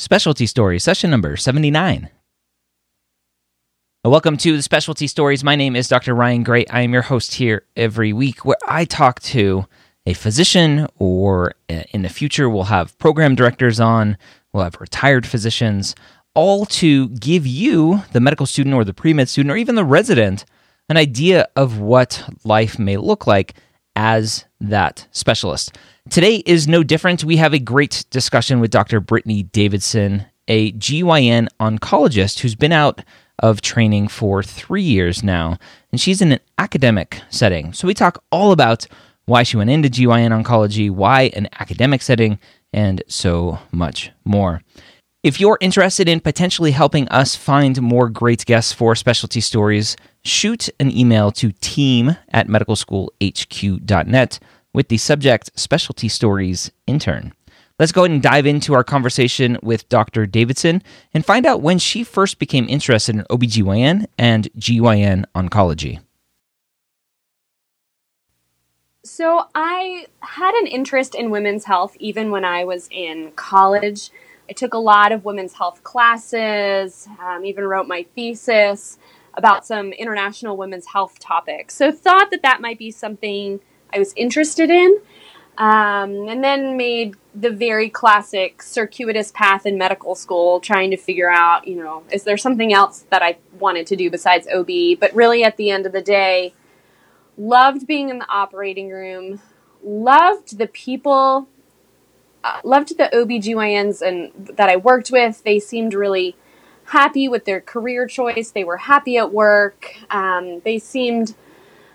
Specialty Story, session number 79. Welcome to the Specialty Stories. My name is Dr. Ryan Gray. I am your host here every week where I talk to a physician, or uh, in the future, we'll have program directors on, we'll have retired physicians, all to give you, the medical student or the pre med student, or even the resident, an idea of what life may look like as that specialist. Today is no different. We have a great discussion with Dr. Brittany Davidson, a GYN oncologist who's been out of training for three years now, and she's in an academic setting. So we talk all about why she went into GYN oncology, why an academic setting, and so much more. If you're interested in potentially helping us find more great guests for specialty stories, shoot an email to team at medicalschoolhq.net with the subject Specialty Stories Intern. Let's go ahead and dive into our conversation with Dr. Davidson and find out when she first became interested in OBGYN and GYN oncology. So, I had an interest in women's health even when I was in college. I took a lot of women's health classes, um, even wrote my thesis about some international women's health topics. So, thought that that might be something I was interested in. Um, and then made the very classic circuitous path in medical school, trying to figure out, you know, is there something else that I wanted to do besides OB? But really, at the end of the day, loved being in the operating room, loved the people, loved the OBGYNs and that I worked with. They seemed really happy with their career choice. They were happy at work. Um, they seemed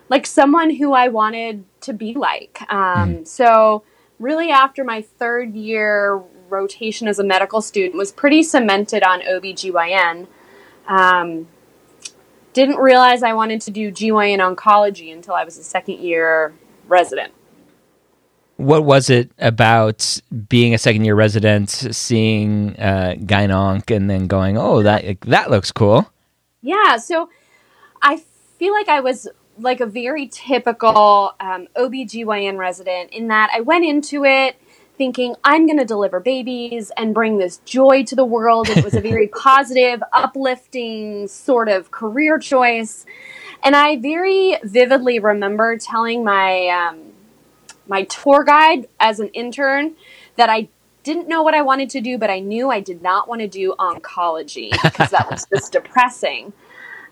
like someone who I wanted to be like. Um, mm. So, really, after my third year rotation as a medical student, was pretty cemented on OBGYN. Um, didn't realize I wanted to do GYN oncology until I was a second year resident. What was it about being a second year resident, seeing uh, Gynonc, and then going, "Oh, that that looks cool"? Yeah, so I feel like I was like a very typical um, OBGYN resident in that I went into it thinking I'm going to deliver babies and bring this joy to the world. It was a very positive, uplifting sort of career choice. And I very vividly remember telling my um, my tour guide as an intern that I didn't know what I wanted to do, but I knew I did not want to do oncology because that was just depressing.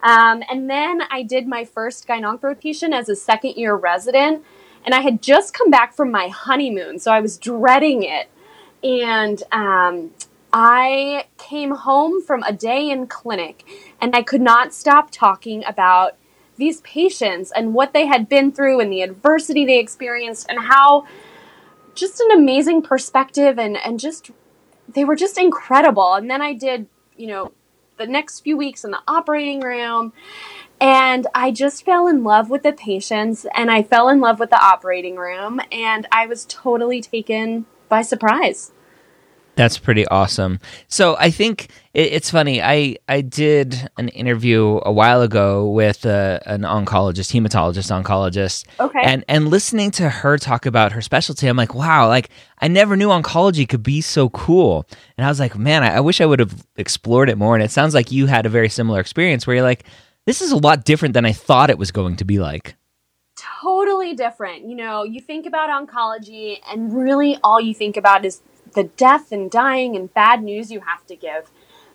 Um, and then I did my first gynonc rotation as a second year resident. And I had just come back from my honeymoon, so I was dreading it. And um, I came home from a day in clinic, and I could not stop talking about these patients and what they had been through and the adversity they experienced, and how just an amazing perspective and, and just they were just incredible. And then I did, you know, the next few weeks in the operating room. And I just fell in love with the patients and I fell in love with the operating room. And I was totally taken by surprise. That's pretty awesome. So I think it, it's funny. I I did an interview a while ago with uh, an oncologist, hematologist, oncologist. Okay. And and listening to her talk about her specialty, I'm like, wow, like I never knew oncology could be so cool. And I was like, man, I, I wish I would have explored it more. And it sounds like you had a very similar experience where you're like, this is a lot different than I thought it was going to be like totally different. You know, you think about oncology and really all you think about is the death and dying and bad news you have to give.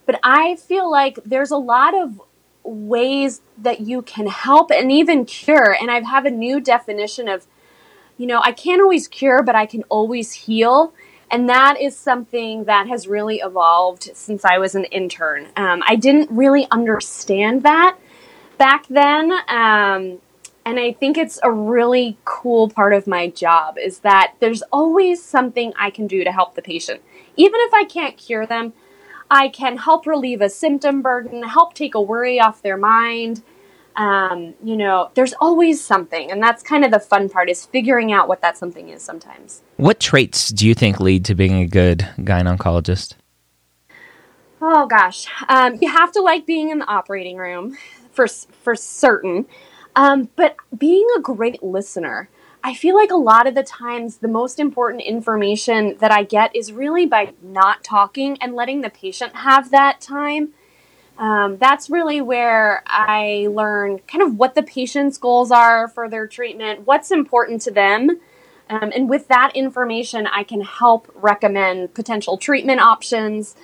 But I feel like there's a lot of ways that you can help and even cure. And I have a new definition of, you know, I can't always cure, but I can always heal. And that is something that has really evolved since I was an intern. Um, I didn't really understand that back then. Um, And I think it's a really cool part of my job is that there's always something I can do to help the patient. Even if I can't cure them, I can help relieve a symptom burden, help take a worry off their mind. Um, you know, there's always something, and that's kind of the fun part is figuring out what that something is sometimes. What traits do you think lead to being a good gyne oncologist? Oh gosh, um, you have to like being in the operating room for for certain, um, but being a great listener. I feel like a lot of the times the most important information that I get is really by not talking and letting the patient have that time. Um, that's really where I learn kind of what the patient's goals are for their treatment, what's important to them. Um, and with that information, I can help recommend potential treatment options.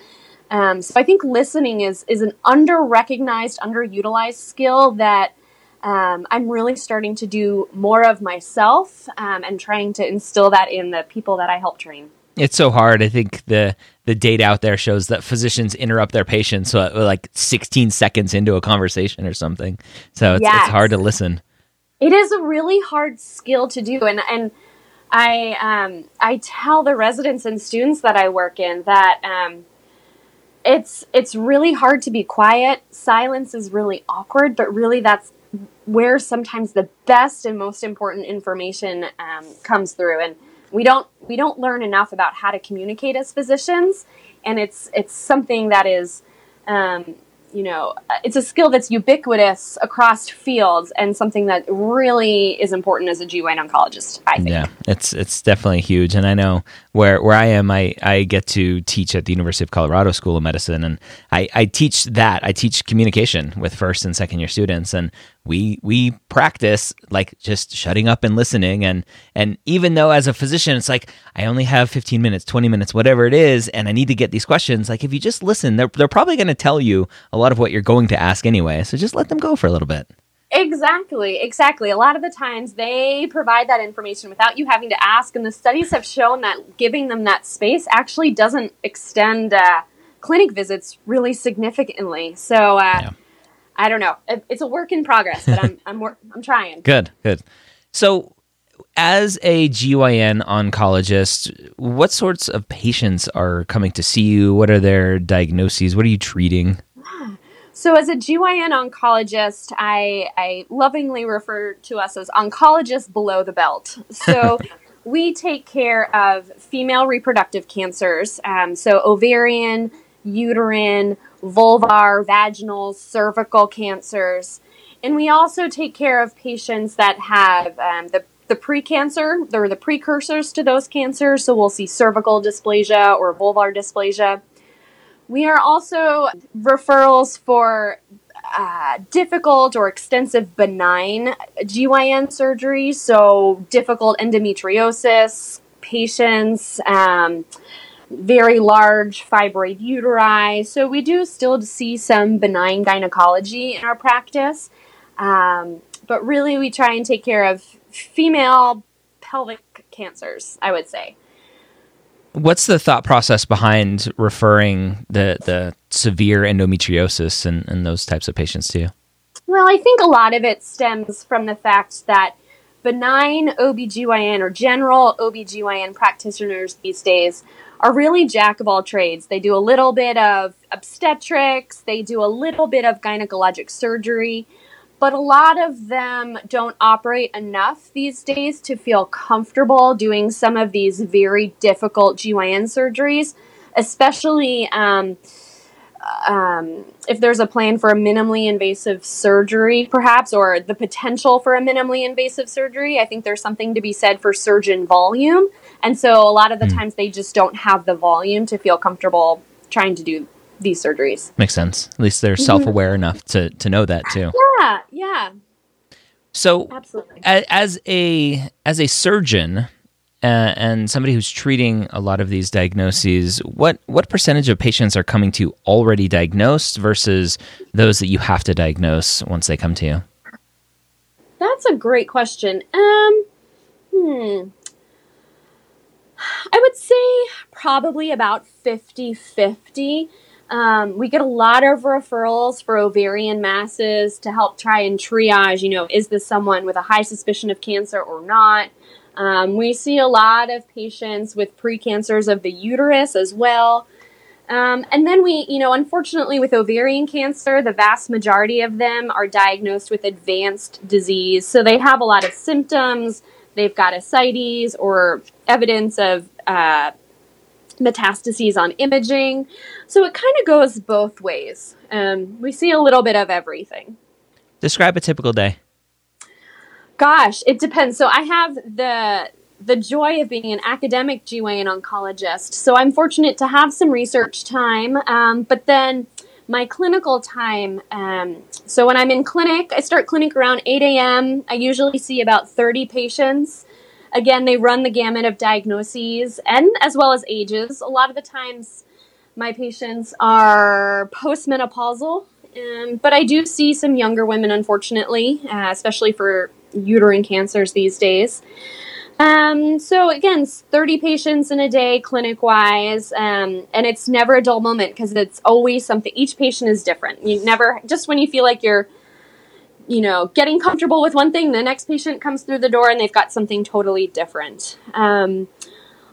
Um, so I think listening is is an under recognized, underutilized skill that um, I'm really starting to do more of myself um, and trying to instill that in the people that I help train. It's so hard. I think the the data out there shows that physicians interrupt their patients uh, like 16 seconds into a conversation or something. So it's, yes. it's hard to listen. It is a really hard skill to do, and and I um, I tell the residents and students that I work in that um, it's it's really hard to be quiet. Silence is really awkward, but really that's where sometimes the best and most important information um, comes through and we don't we don't learn enough about how to communicate as physicians and it's it's something that is um, you know, it's a skill that's ubiquitous across fields and something that really is important as a GYN oncologist. I think. Yeah, it's it's definitely huge, and I know where where I am, I I get to teach at the University of Colorado School of Medicine, and I I teach that. I teach communication with first and second year students, and we we practice like just shutting up and listening and and even though as a physician it's like I only have 15 minutes 20 minutes whatever it is and I need to get these questions like if you just listen they're they're probably going to tell you a lot of what you're going to ask anyway so just let them go for a little bit Exactly, exactly. A lot of the times they provide that information without you having to ask, and the studies have shown that giving them that space actually doesn't extend uh, clinic visits really significantly. So, uh, yeah. I don't know. It's a work in progress, but I'm I'm I'm trying. Good, good. So, as a GYN oncologist, what sorts of patients are coming to see you? What are their diagnoses? What are you treating? So, as a GYN oncologist, I, I lovingly refer to us as oncologists below the belt. So, we take care of female reproductive cancers, um, so ovarian, uterine, vulvar, vaginal, cervical cancers. And we also take care of patients that have um, the, the precancer, they're the precursors to those cancers. So we'll see cervical dysplasia or vulvar dysplasia. We are also referrals for uh, difficult or extensive benign GYN surgery, so difficult endometriosis patients. Um, very large fibroid uteri. So we do still see some benign gynecology in our practice, um, but really we try and take care of female pelvic cancers. I would say. What's the thought process behind referring the the severe endometriosis and, and those types of patients to you? Well, I think a lot of it stems from the fact that benign OBGYN or general OBGYN practitioners these days are really jack of all trades. They do a little bit of obstetrics, they do a little bit of gynecologic surgery, but a lot of them don't operate enough these days to feel comfortable doing some of these very difficult GYN surgeries, especially. Um, um, if there's a plan for a minimally invasive surgery, perhaps, or the potential for a minimally invasive surgery, I think there's something to be said for surgeon volume. And so a lot of the mm. times they just don't have the volume to feel comfortable trying to do these surgeries. Makes sense. At least they're mm-hmm. self aware enough to, to know that too. Yeah, yeah. So, Absolutely. as a as a surgeon, uh, and somebody who's treating a lot of these diagnoses, what what percentage of patients are coming to you already diagnosed versus those that you have to diagnose once they come to you? That's a great question. Um, hmm. I would say probably about 50 50. Um, we get a lot of referrals for ovarian masses to help try and triage, you know, is this someone with a high suspicion of cancer or not? Um, we see a lot of patients with precancers of the uterus as well. Um, and then we, you know, unfortunately with ovarian cancer, the vast majority of them are diagnosed with advanced disease. So they have a lot of symptoms. They've got ascites or evidence of uh, metastases on imaging. So it kind of goes both ways. Um, we see a little bit of everything. Describe a typical day. Gosh, it depends. So I have the the joy of being an academic GYN oncologist. So I'm fortunate to have some research time, um, but then my clinical time. Um, so when I'm in clinic, I start clinic around 8 a.m. I usually see about 30 patients. Again, they run the gamut of diagnoses and as well as ages. A lot of the times, my patients are postmenopausal, um, but I do see some younger women, unfortunately, uh, especially for uterine cancers these days. Um, so again, 30 patients in a day, clinic wise, um, and it's never a dull moment because it's always something. Each patient is different. You never just when you feel like you're you know, getting comfortable with one thing, the next patient comes through the door and they've got something totally different. Um,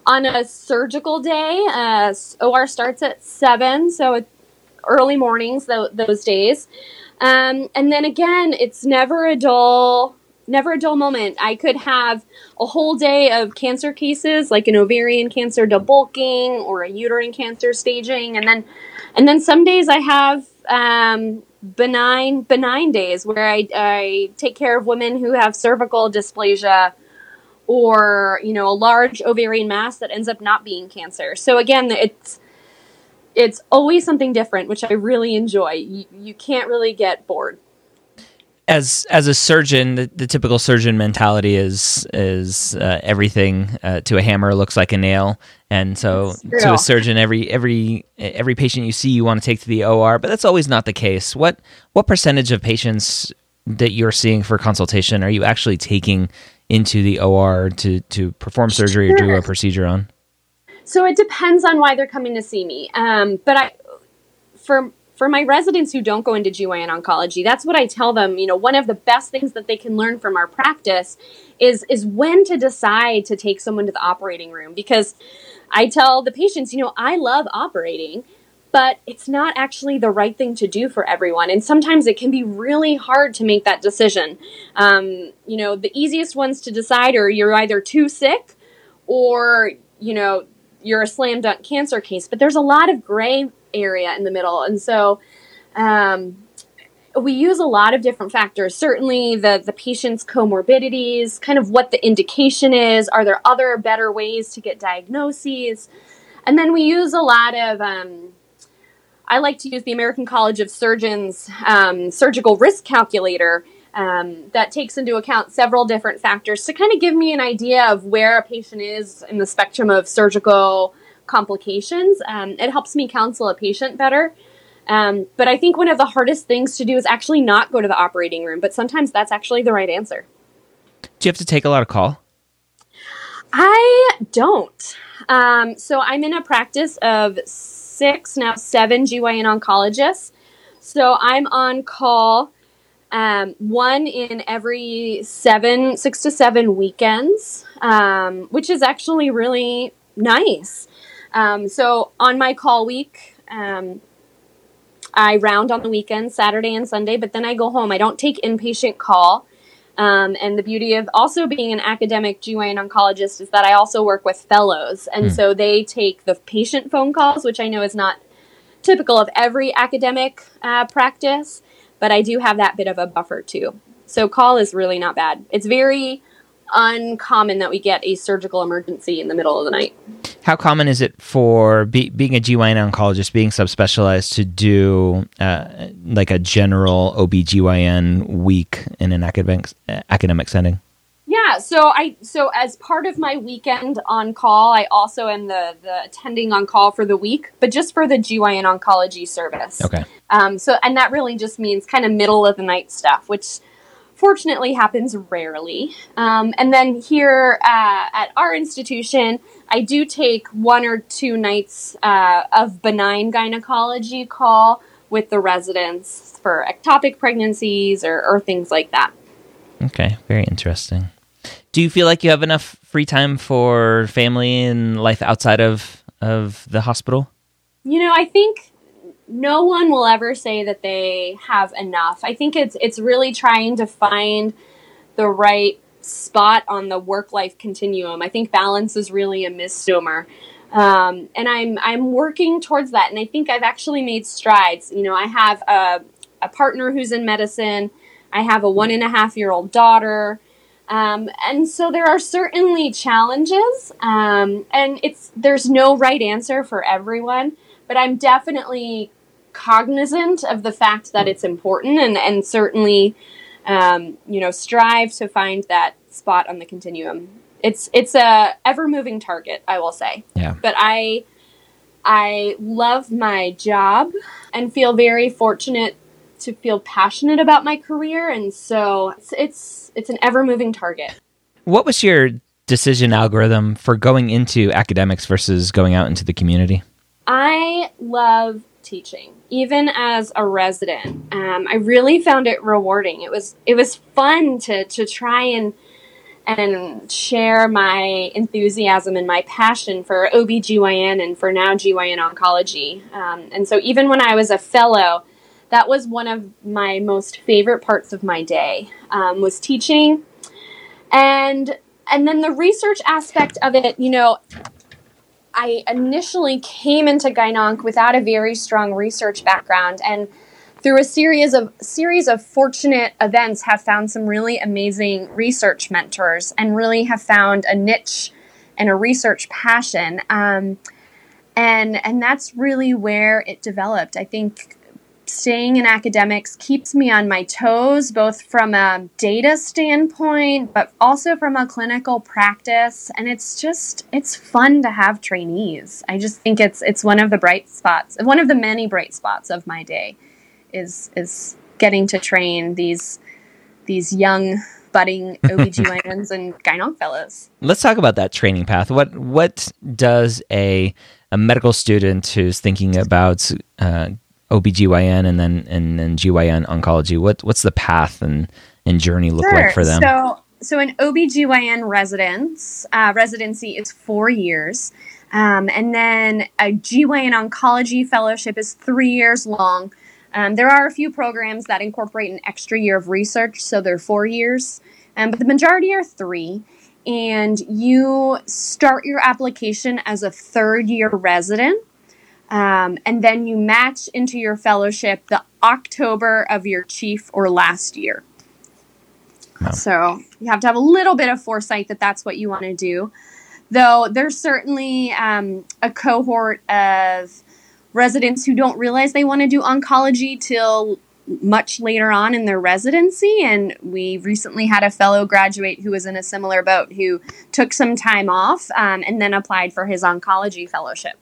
on a surgical day, uh, OR starts at seven, so early mornings th- those days. Um, and then again, it's never a dull, never a dull moment. I could have a whole day of cancer cases, like an ovarian cancer debulking or a uterine cancer staging, and then, and then some days I have um, benign benign days where I, I take care of women who have cervical dysplasia or you know a large ovarian mass that ends up not being cancer. So again, it's it's always something different, which I really enjoy. You, you can't really get bored as as a surgeon, the, the, typical surgeon mentality is is uh, everything uh, to a hammer looks like a nail, and so to a surgeon, every every every patient you see, you want to take to the OR, but that's always not the case. What what percentage of patients that you're seeing for consultation are you actually taking into the OR to to perform surgery sure. or do a procedure on? So it depends on why they're coming to see me. Um, but I, for for my residents who don't go into GYN oncology, that's what I tell them. You know, one of the best things that they can learn from our practice is is when to decide to take someone to the operating room because I tell the patients, you know, I love operating, but it's not actually the right thing to do for everyone. And sometimes it can be really hard to make that decision. Um, you know, the easiest ones to decide are you're either too sick or, you know, you're a slam dunk cancer case, but there's a lot of gray area in the middle. And so um, we use a lot of different factors. Certainly, the, the patient's comorbidities, kind of what the indication is. Are there other better ways to get diagnoses? And then we use a lot of, um, I like to use the American College of Surgeons um, surgical risk calculator. Um, that takes into account several different factors to kind of give me an idea of where a patient is in the spectrum of surgical complications. Um, it helps me counsel a patient better. Um, but I think one of the hardest things to do is actually not go to the operating room. But sometimes that's actually the right answer. Do you have to take a lot of call? I don't. Um, so I'm in a practice of six, now seven GYN oncologists. So I'm on call um, one in every seven, six to seven weekends, um, which is actually really nice. Um, so on my call week, um, I round on the weekend, Saturday and Sunday, but then I go home. I don't take inpatient call. Um, and the beauty of also being an academic GYN oncologist is that I also work with fellows. And mm. so they take the patient phone calls, which I know is not typical of every academic uh, practice, but I do have that bit of a buffer too. So call is really not bad. It's very uncommon that we get a surgical emergency in the middle of the night. How common is it for be, being a GYN oncologist, being subspecialized, to do uh, like a general OB/GYN week in an academic academic setting? Yeah, so I so as part of my weekend on call, I also am the the attending on call for the week, but just for the GYN oncology service. Okay. Um. So and that really just means kind of middle of the night stuff, which fortunately happens rarely. Um, and then here uh, at our institution, I do take one or two nights uh, of benign gynecology call with the residents for ectopic pregnancies or, or things like that. Okay, very interesting. Do you feel like you have enough free time for family and life outside of of the hospital? You know, I think no one will ever say that they have enough. I think it's it's really trying to find the right spot on the work life continuum. I think balance is really a misnomer. Um, and I'm I'm working towards that, and I think I've actually made strides. You know, I have a, a partner who's in medicine. I have a one and a half year old daughter. Um, and so there are certainly challenges, um, and it's there's no right answer for everyone. But I'm definitely cognizant of the fact that it's important, and and certainly, um, you know, strive to find that spot on the continuum. It's it's a ever moving target, I will say. Yeah. But I I love my job and feel very fortunate to feel passionate about my career, and so it's it's, it's an ever moving target. What was your decision algorithm for going into academics versus going out into the community? I love teaching, even as a resident. Um, I really found it rewarding. It was it was fun to to try and and share my enthusiasm and my passion for OBGYN and for now GYN oncology. Um, and so even when I was a fellow, that was one of my most favorite parts of my day um, was teaching and and then the research aspect of it you know i initially came into gynonc without a very strong research background and through a series of series of fortunate events have found some really amazing research mentors and really have found a niche and a research passion. Um, and and that's really where it developed. I think staying in academics keeps me on my toes, both from a data standpoint, but also from a clinical practice. And it's just, it's fun to have trainees. I just think it's, it's one of the bright spots, one of the many bright spots of my day is, is getting to train these, these young budding OBGYNs and gynonc fellows. Let's talk about that training path. What, what does a, a medical student who's thinking about uh, OBGYN and then and then GYN oncology? What what's the path and and journey look sure. like for them? So so an OBGYN residence uh, residency is four years. Um, and then a GYN oncology fellowship is three years long. Um, there are a few programs that incorporate an extra year of research, so they're four years, um, but the majority are three. And you start your application as a third year resident um, and then you match into your fellowship the October of your chief or last year. So you have to have a little bit of foresight that that's what you want to do. Though there's certainly um, a cohort of residents who don't realize they want to do oncology till much later on in their residency. And we recently had a fellow graduate who was in a similar boat who took some time off um, and then applied for his oncology fellowship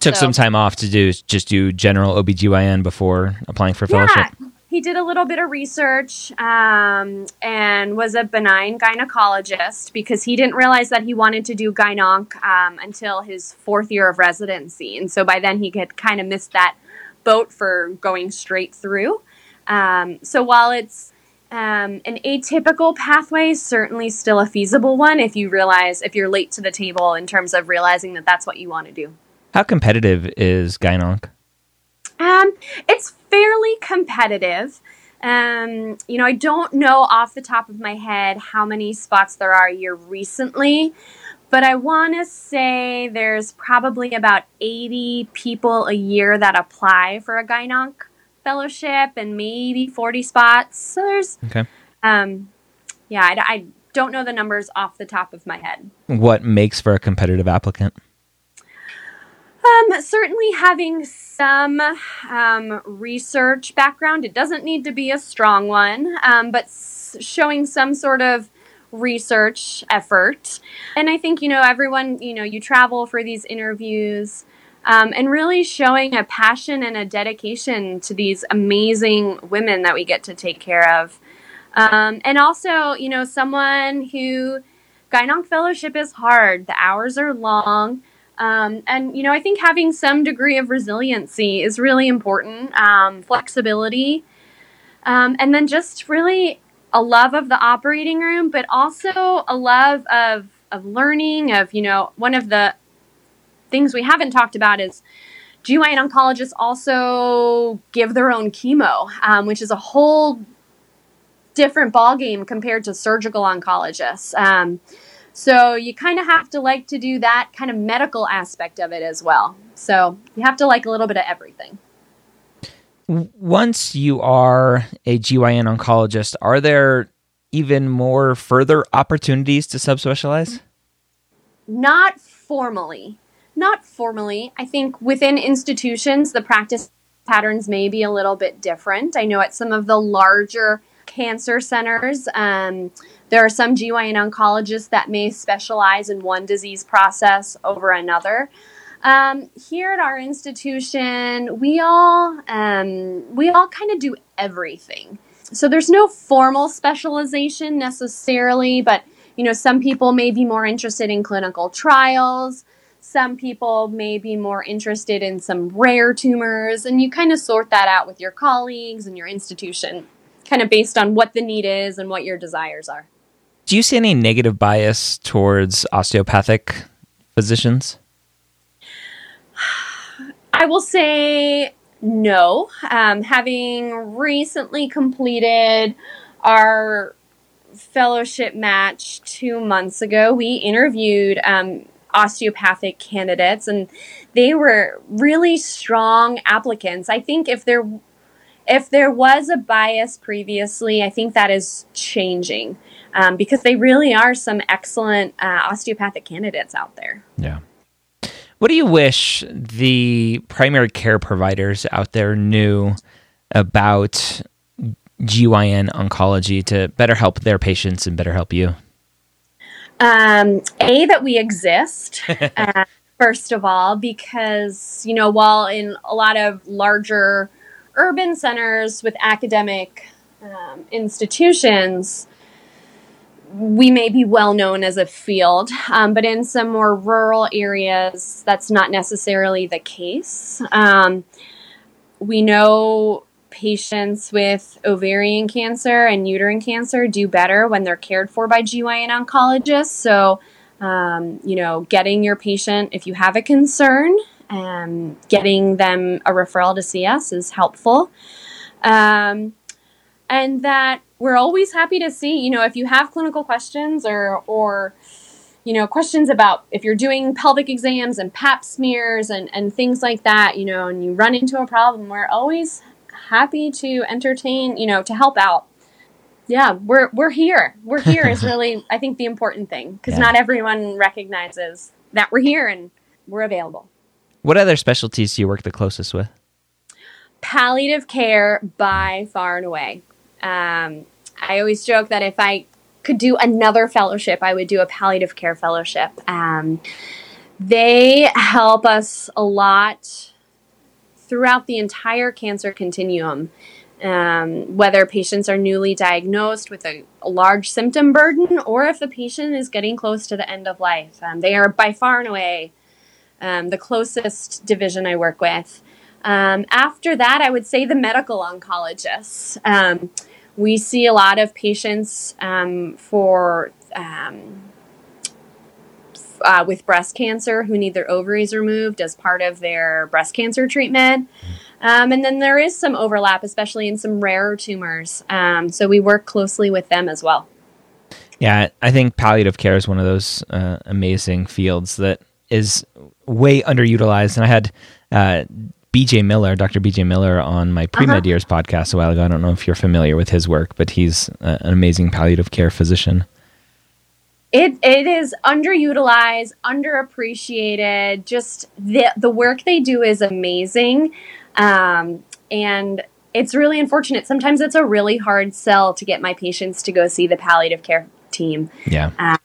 took so, some time off to do just do general OBGYN before applying for fellowship. Yeah, he did a little bit of research um, and was a benign gynecologist because he didn't realize that he wanted to do gynonc um, until his fourth year of residency. And so by then he had kind of missed that boat for going straight through. Um, so while it's um, an atypical pathway, certainly still a feasible one if you realize, if you're late to the table in terms of realizing that that's what you want to do. How competitive is Gynonc? Um, it's fairly competitive. Um, you know, I don't know off the top of my head how many spots there are a year recently, but I want to say there's probably about 80 people a year that apply for a Gynonc fellowship and maybe 40 spots. So there's, okay. um, yeah, I, I don't know the numbers off the top of my head. What makes for a competitive applicant? Um, certainly having some um, research background. It doesn't need to be a strong one, um, but s- showing some sort of research effort. And I think, you know, everyone, you know, you travel for these interviews um, and really showing a passion and a dedication to these amazing women that we get to take care of. Um, and also, you know, someone who Gynonc fellowship is hard. The hours are long. Um, and, you know, I think having some degree of resiliency is really important, um, flexibility, um, and then just really a love of the operating room, but also a love of, of learning, of, you know, one of the things we haven't talked about is GYN oncologists also give their own chemo, um, which is a whole different ballgame compared to surgical oncologists. So you kind of have to like to do that kind of medical aspect of it as well. So you have to like a little bit of everything. Once you are a GYN oncologist, are there even more further opportunities to subspecialize? Not formally. Not formally. I think within institutions, the practice patterns may be a little bit different. I know at some of the larger cancer centers, um, there are some GYN oncologists that may specialize in one disease process over another. Um, here at our institution, we all um, we all kind of do everything. So there's no formal specialization necessarily, but you know, some people may be more interested in clinical trials. Some people may be more interested in some rare tumors, and you kind of sort that out with your colleagues and your institution, kind of based on what the need is and what your desires are. Do you see any negative bias towards osteopathic physicians? I will say no. Um, having recently completed our fellowship match two months ago, we interviewed um, osteopathic candidates and they were really strong applicants. I think if there if there was a bias previously, I think that is changing um, because they really are some excellent uh, osteopathic candidates out there. Yeah. What do you wish the primary care providers out there knew about GYN oncology to better help their patients and better help you? Um, a that we exist. uh, first of all, because you know, while in a lot of larger urban centers with academic um, institutions, we may be well known as a field, um, but in some more rural areas, that's not necessarily the case. Um, we know patients with ovarian cancer and uterine cancer do better when they're cared for by GYN oncologists. So, um, you know, getting your patient, if you have a concern, um, getting them a referral to see us is helpful. Um, and that we're always happy to see, you know, if you have clinical questions or, or, you know, questions about if you're doing pelvic exams and pap smears and, and things like that, you know, and you run into a problem, we're always happy to entertain, you know, to help out. Yeah, we're we're here. We're here is really I think the important thing because yeah. not everyone recognizes that we're here and we're available. What other specialties do you work the closest with? Palliative care by far and away. Um, I always joke that if I could do another fellowship, I would do a palliative care fellowship. Um, they help us a lot throughout the entire cancer continuum. Um, whether patients are newly diagnosed with a, a, large symptom burden or if the patient is getting close to the end of life. Um, they are by far and away um, the closest division I work with. Um, after that, I would say the medical oncologists. Um, we see a lot of patients um, for uh, with breast cancer who need their ovaries removed as part of their breast cancer treatment. Um, and then there is some overlap, especially in some rarer tumors. Um, so we work closely with them as well. Yeah, I think palliative care is one of those uh, amazing fields that is way underutilized. And I had uh, BJ Miller, Dr. BJ Miller, on my pre med uh-huh. years podcast a while ago. I don't know if you're familiar with his work, but he's uh, an amazing palliative care physician. It it is underutilized, underappreciated. Just the the work they do is amazing, um, and it's really unfortunate. Sometimes it's a really hard sell to get my patients to go see the palliative care team. Yeah. Um,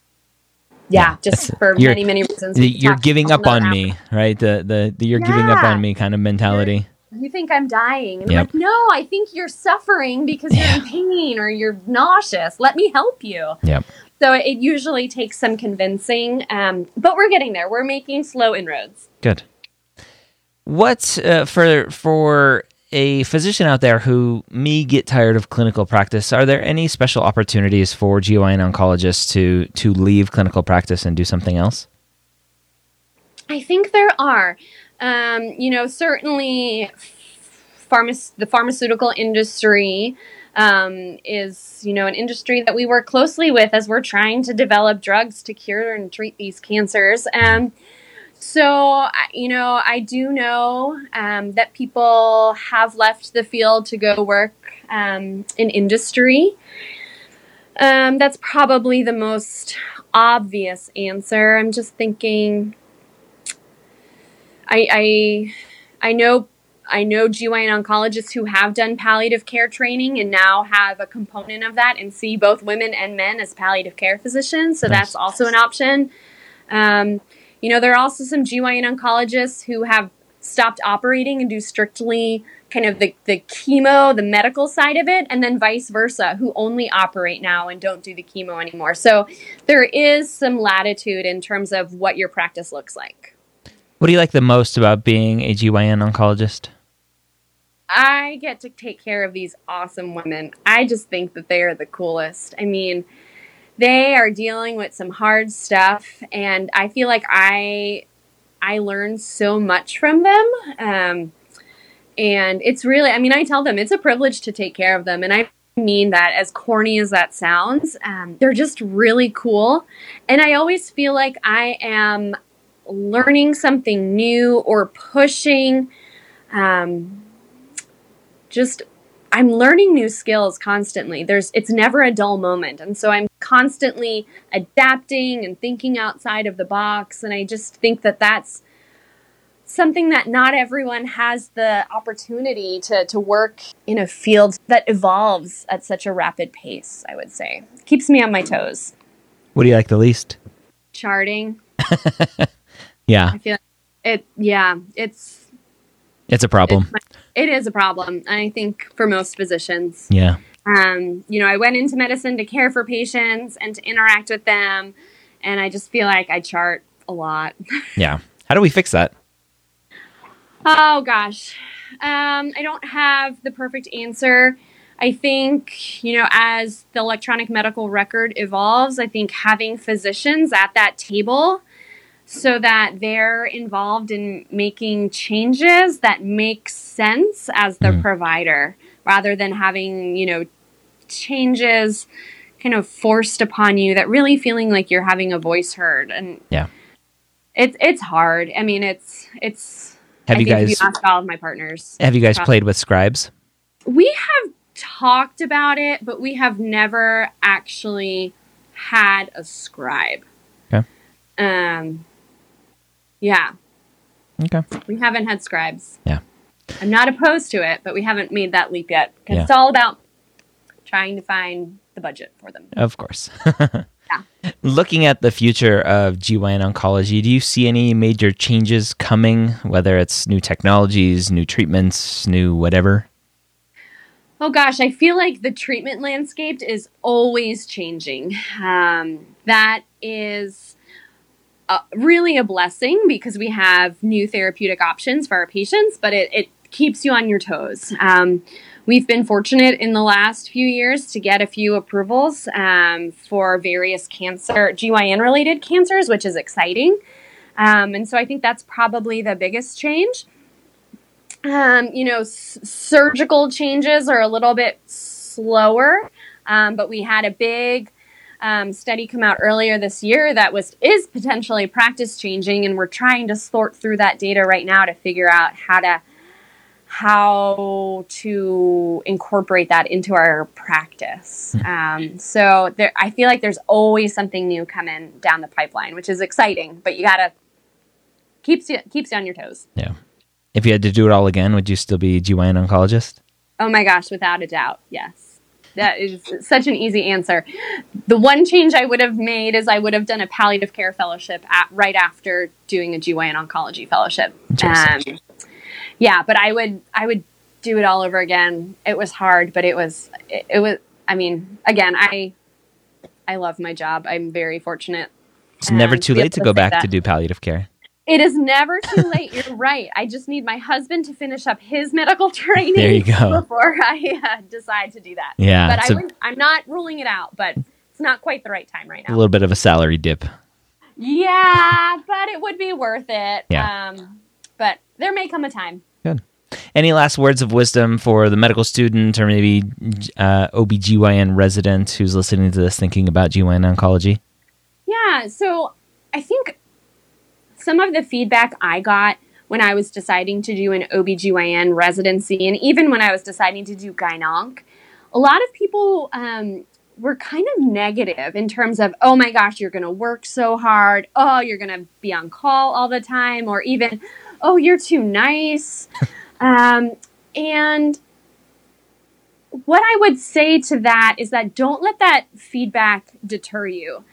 yeah, just for many many reasons. You're giving up on me, right? The the, the you're yeah. giving up on me kind of mentality. you think I'm dying. And I'm like, no, I think you're suffering because you're in pain or you're nauseous. Let me help you. Yep. So it usually takes some convincing, um, but we're getting there. We're making slow inroads. Good. What uh, for for a physician out there who may get tired of clinical practice? Are there any special opportunities for GYN oncologists to to leave clinical practice and do something else? I think there are. Um, you know, certainly pharma- the pharmaceutical industry um, is, you know, an industry that we work closely with as we're trying to develop drugs to cure and treat these cancers. Um, so, you know, I do know um, that people have left the field to go work um, in industry. Um, that's probably the most obvious answer. I'm just thinking. I I, I know I know GYN oncologists who have done palliative care training and now have a component of that and see both women and men as palliative care physicians. So Nice. that's also an option. Um, you know, there are also some GYN oncologists who have stopped operating and do strictly kind of the, the chemo, the medical side of it, and then vice versa, who only operate now and don't do the chemo anymore. So there is some latitude in terms of what your practice looks like. What do you like the most about being a GYN oncologist? I get to take care of these awesome women. I just think that they are the coolest. I mean, they are dealing with some hard stuff, and I feel like I I learn so much from them. Um, and it's really, I mean, I tell them it's a privilege to take care of them, and I mean that as corny as that sounds. Um, they're just really cool, and I always feel like I am learning something new or pushing. Um, just I'm learning new skills constantly. There's it's never a dull moment. And so I'm constantly adapting and thinking outside of the box and I just think that that's something that not everyone has the opportunity to to work in a field that evolves at such a rapid pace, I would say. Keeps me on my toes. What do you like the least? Charting. Yeah, I feel it yeah, it's it's a problem. It is a problem. I think for most physicians. Yeah. Um, you know, I went into medicine to care for patients and to interact with them, and I just feel like I chart a lot. Yeah. How do we fix that? oh gosh, um, I don't have the perfect answer. I think, you know, as the electronic medical record evolves, I think having physicians at that table so that they're involved in making changes that make sense as the Mhm. provider rather than having, you know, changes kind of forced upon you that really feeling like you're having a voice heard and Yeah. it's it's hard i mean it's it's Have I you guys you all of my partners have you guys Pro- played with scribes? we have talked about it but we have never actually had a scribe Okay. um yeah Okay. we haven't had scribes Yeah. i'm not opposed to it but we haven't made that leap yet because Yeah. it's all about trying to find the budget for them Of course. Yeah. Looking at the future of GYN oncology, do you see any major changes coming, whether it's new technologies, new treatments, new whatever? Oh gosh, I feel like the treatment landscape is always changing. Um, that is uh, really a blessing because we have new therapeutic options for our patients, but it, it keeps you on your toes. Um, we've been fortunate in the last few years to get a few approvals um, for various cancer, GYN related cancers, which is exciting. Um, and so I think that's probably the biggest change um, you know, s- surgical changes are a little bit slower, um, but we had a big um, study come out earlier this year that was is potentially practice changing, and we're trying to sort through that data right now to figure out how to how to incorporate that into our practice. Um, so there, I feel like there's always something new coming down the pipeline, which is exciting. But you gotta keeps you keeps you on your toes. Yeah. If you had to do it all again, would you still be a GYN oncologist? Oh my gosh, without a doubt, yes. That is such an easy answer. The one change I would have made is I would have done a palliative care fellowship at, right after doing a GYN oncology fellowship. Um, yeah, but I would I would do it all over again. It was hard, but it was it, it was. I mean, again, I I love my job. I'm very fortunate. It's never um, too late to to go back that. to do palliative care. It is never too late. You're right. I just need my husband to finish up his medical training There you go. before I uh, decide to do that. Yeah, but I a- wouldn't, I'm not ruling it out. But it's not quite the right time right now. A little bit of a salary dip. Yeah, but it would be worth it. Yeah. Um, but there may come a time. Good. Any last words of wisdom for the medical student or maybe uh, OBGYN resident who's listening to this thinking about GYN oncology? Yeah, so I think some of the feedback I got when I was deciding to do an OBGYN residency and even when I was deciding to do gynonc, a lot of people um, were kind of negative in terms of, oh my gosh, you're going to work so hard. Oh, you're going to be on call all the time. Or even, oh, you're too nice. um, and what I would say to that is that don't let that feedback deter you.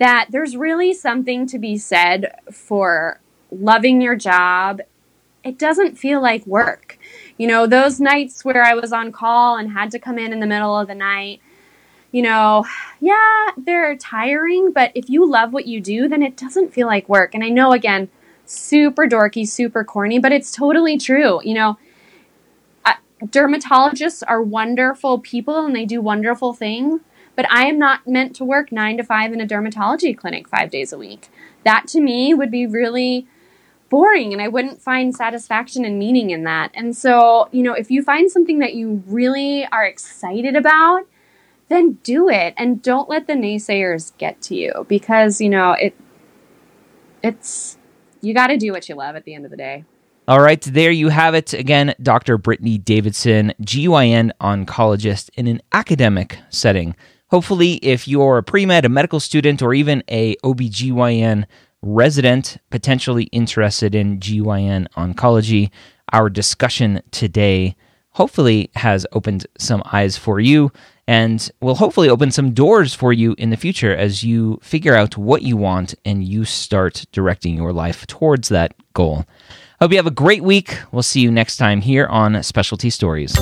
That there's really something to be said for loving your job. It doesn't feel like work. You know, those nights where I was on call and had to come in in the middle of the night, you know, yeah, they're tiring, but if you love what you do, then it doesn't feel like work. And I know, again, super dorky, super corny, but it's totally true. You know, dermatologists are wonderful people and they do wonderful things, but I am not meant to work nine to five in a dermatology clinic five days a week. That to me would be really boring and I wouldn't find satisfaction and meaning in that. And so, you know, if you find something that you really are excited about, then do it and don't let the naysayers get to you because, you know, it it's you got to do what you love at the end of the day. All right, there you have it. Again, Dr. Brittany Davidson, GYN oncologist in an academic setting. Hopefully, if you're a pre med, a medical student, or even a OBGYN resident potentially interested in GYN oncology, our discussion today hopefully has opened some eyes for you and will hopefully open some doors for you in the future as you figure out what you want and you start directing your life towards that goal. Hope you have a great week. We'll see you next time here on Specialty Stories.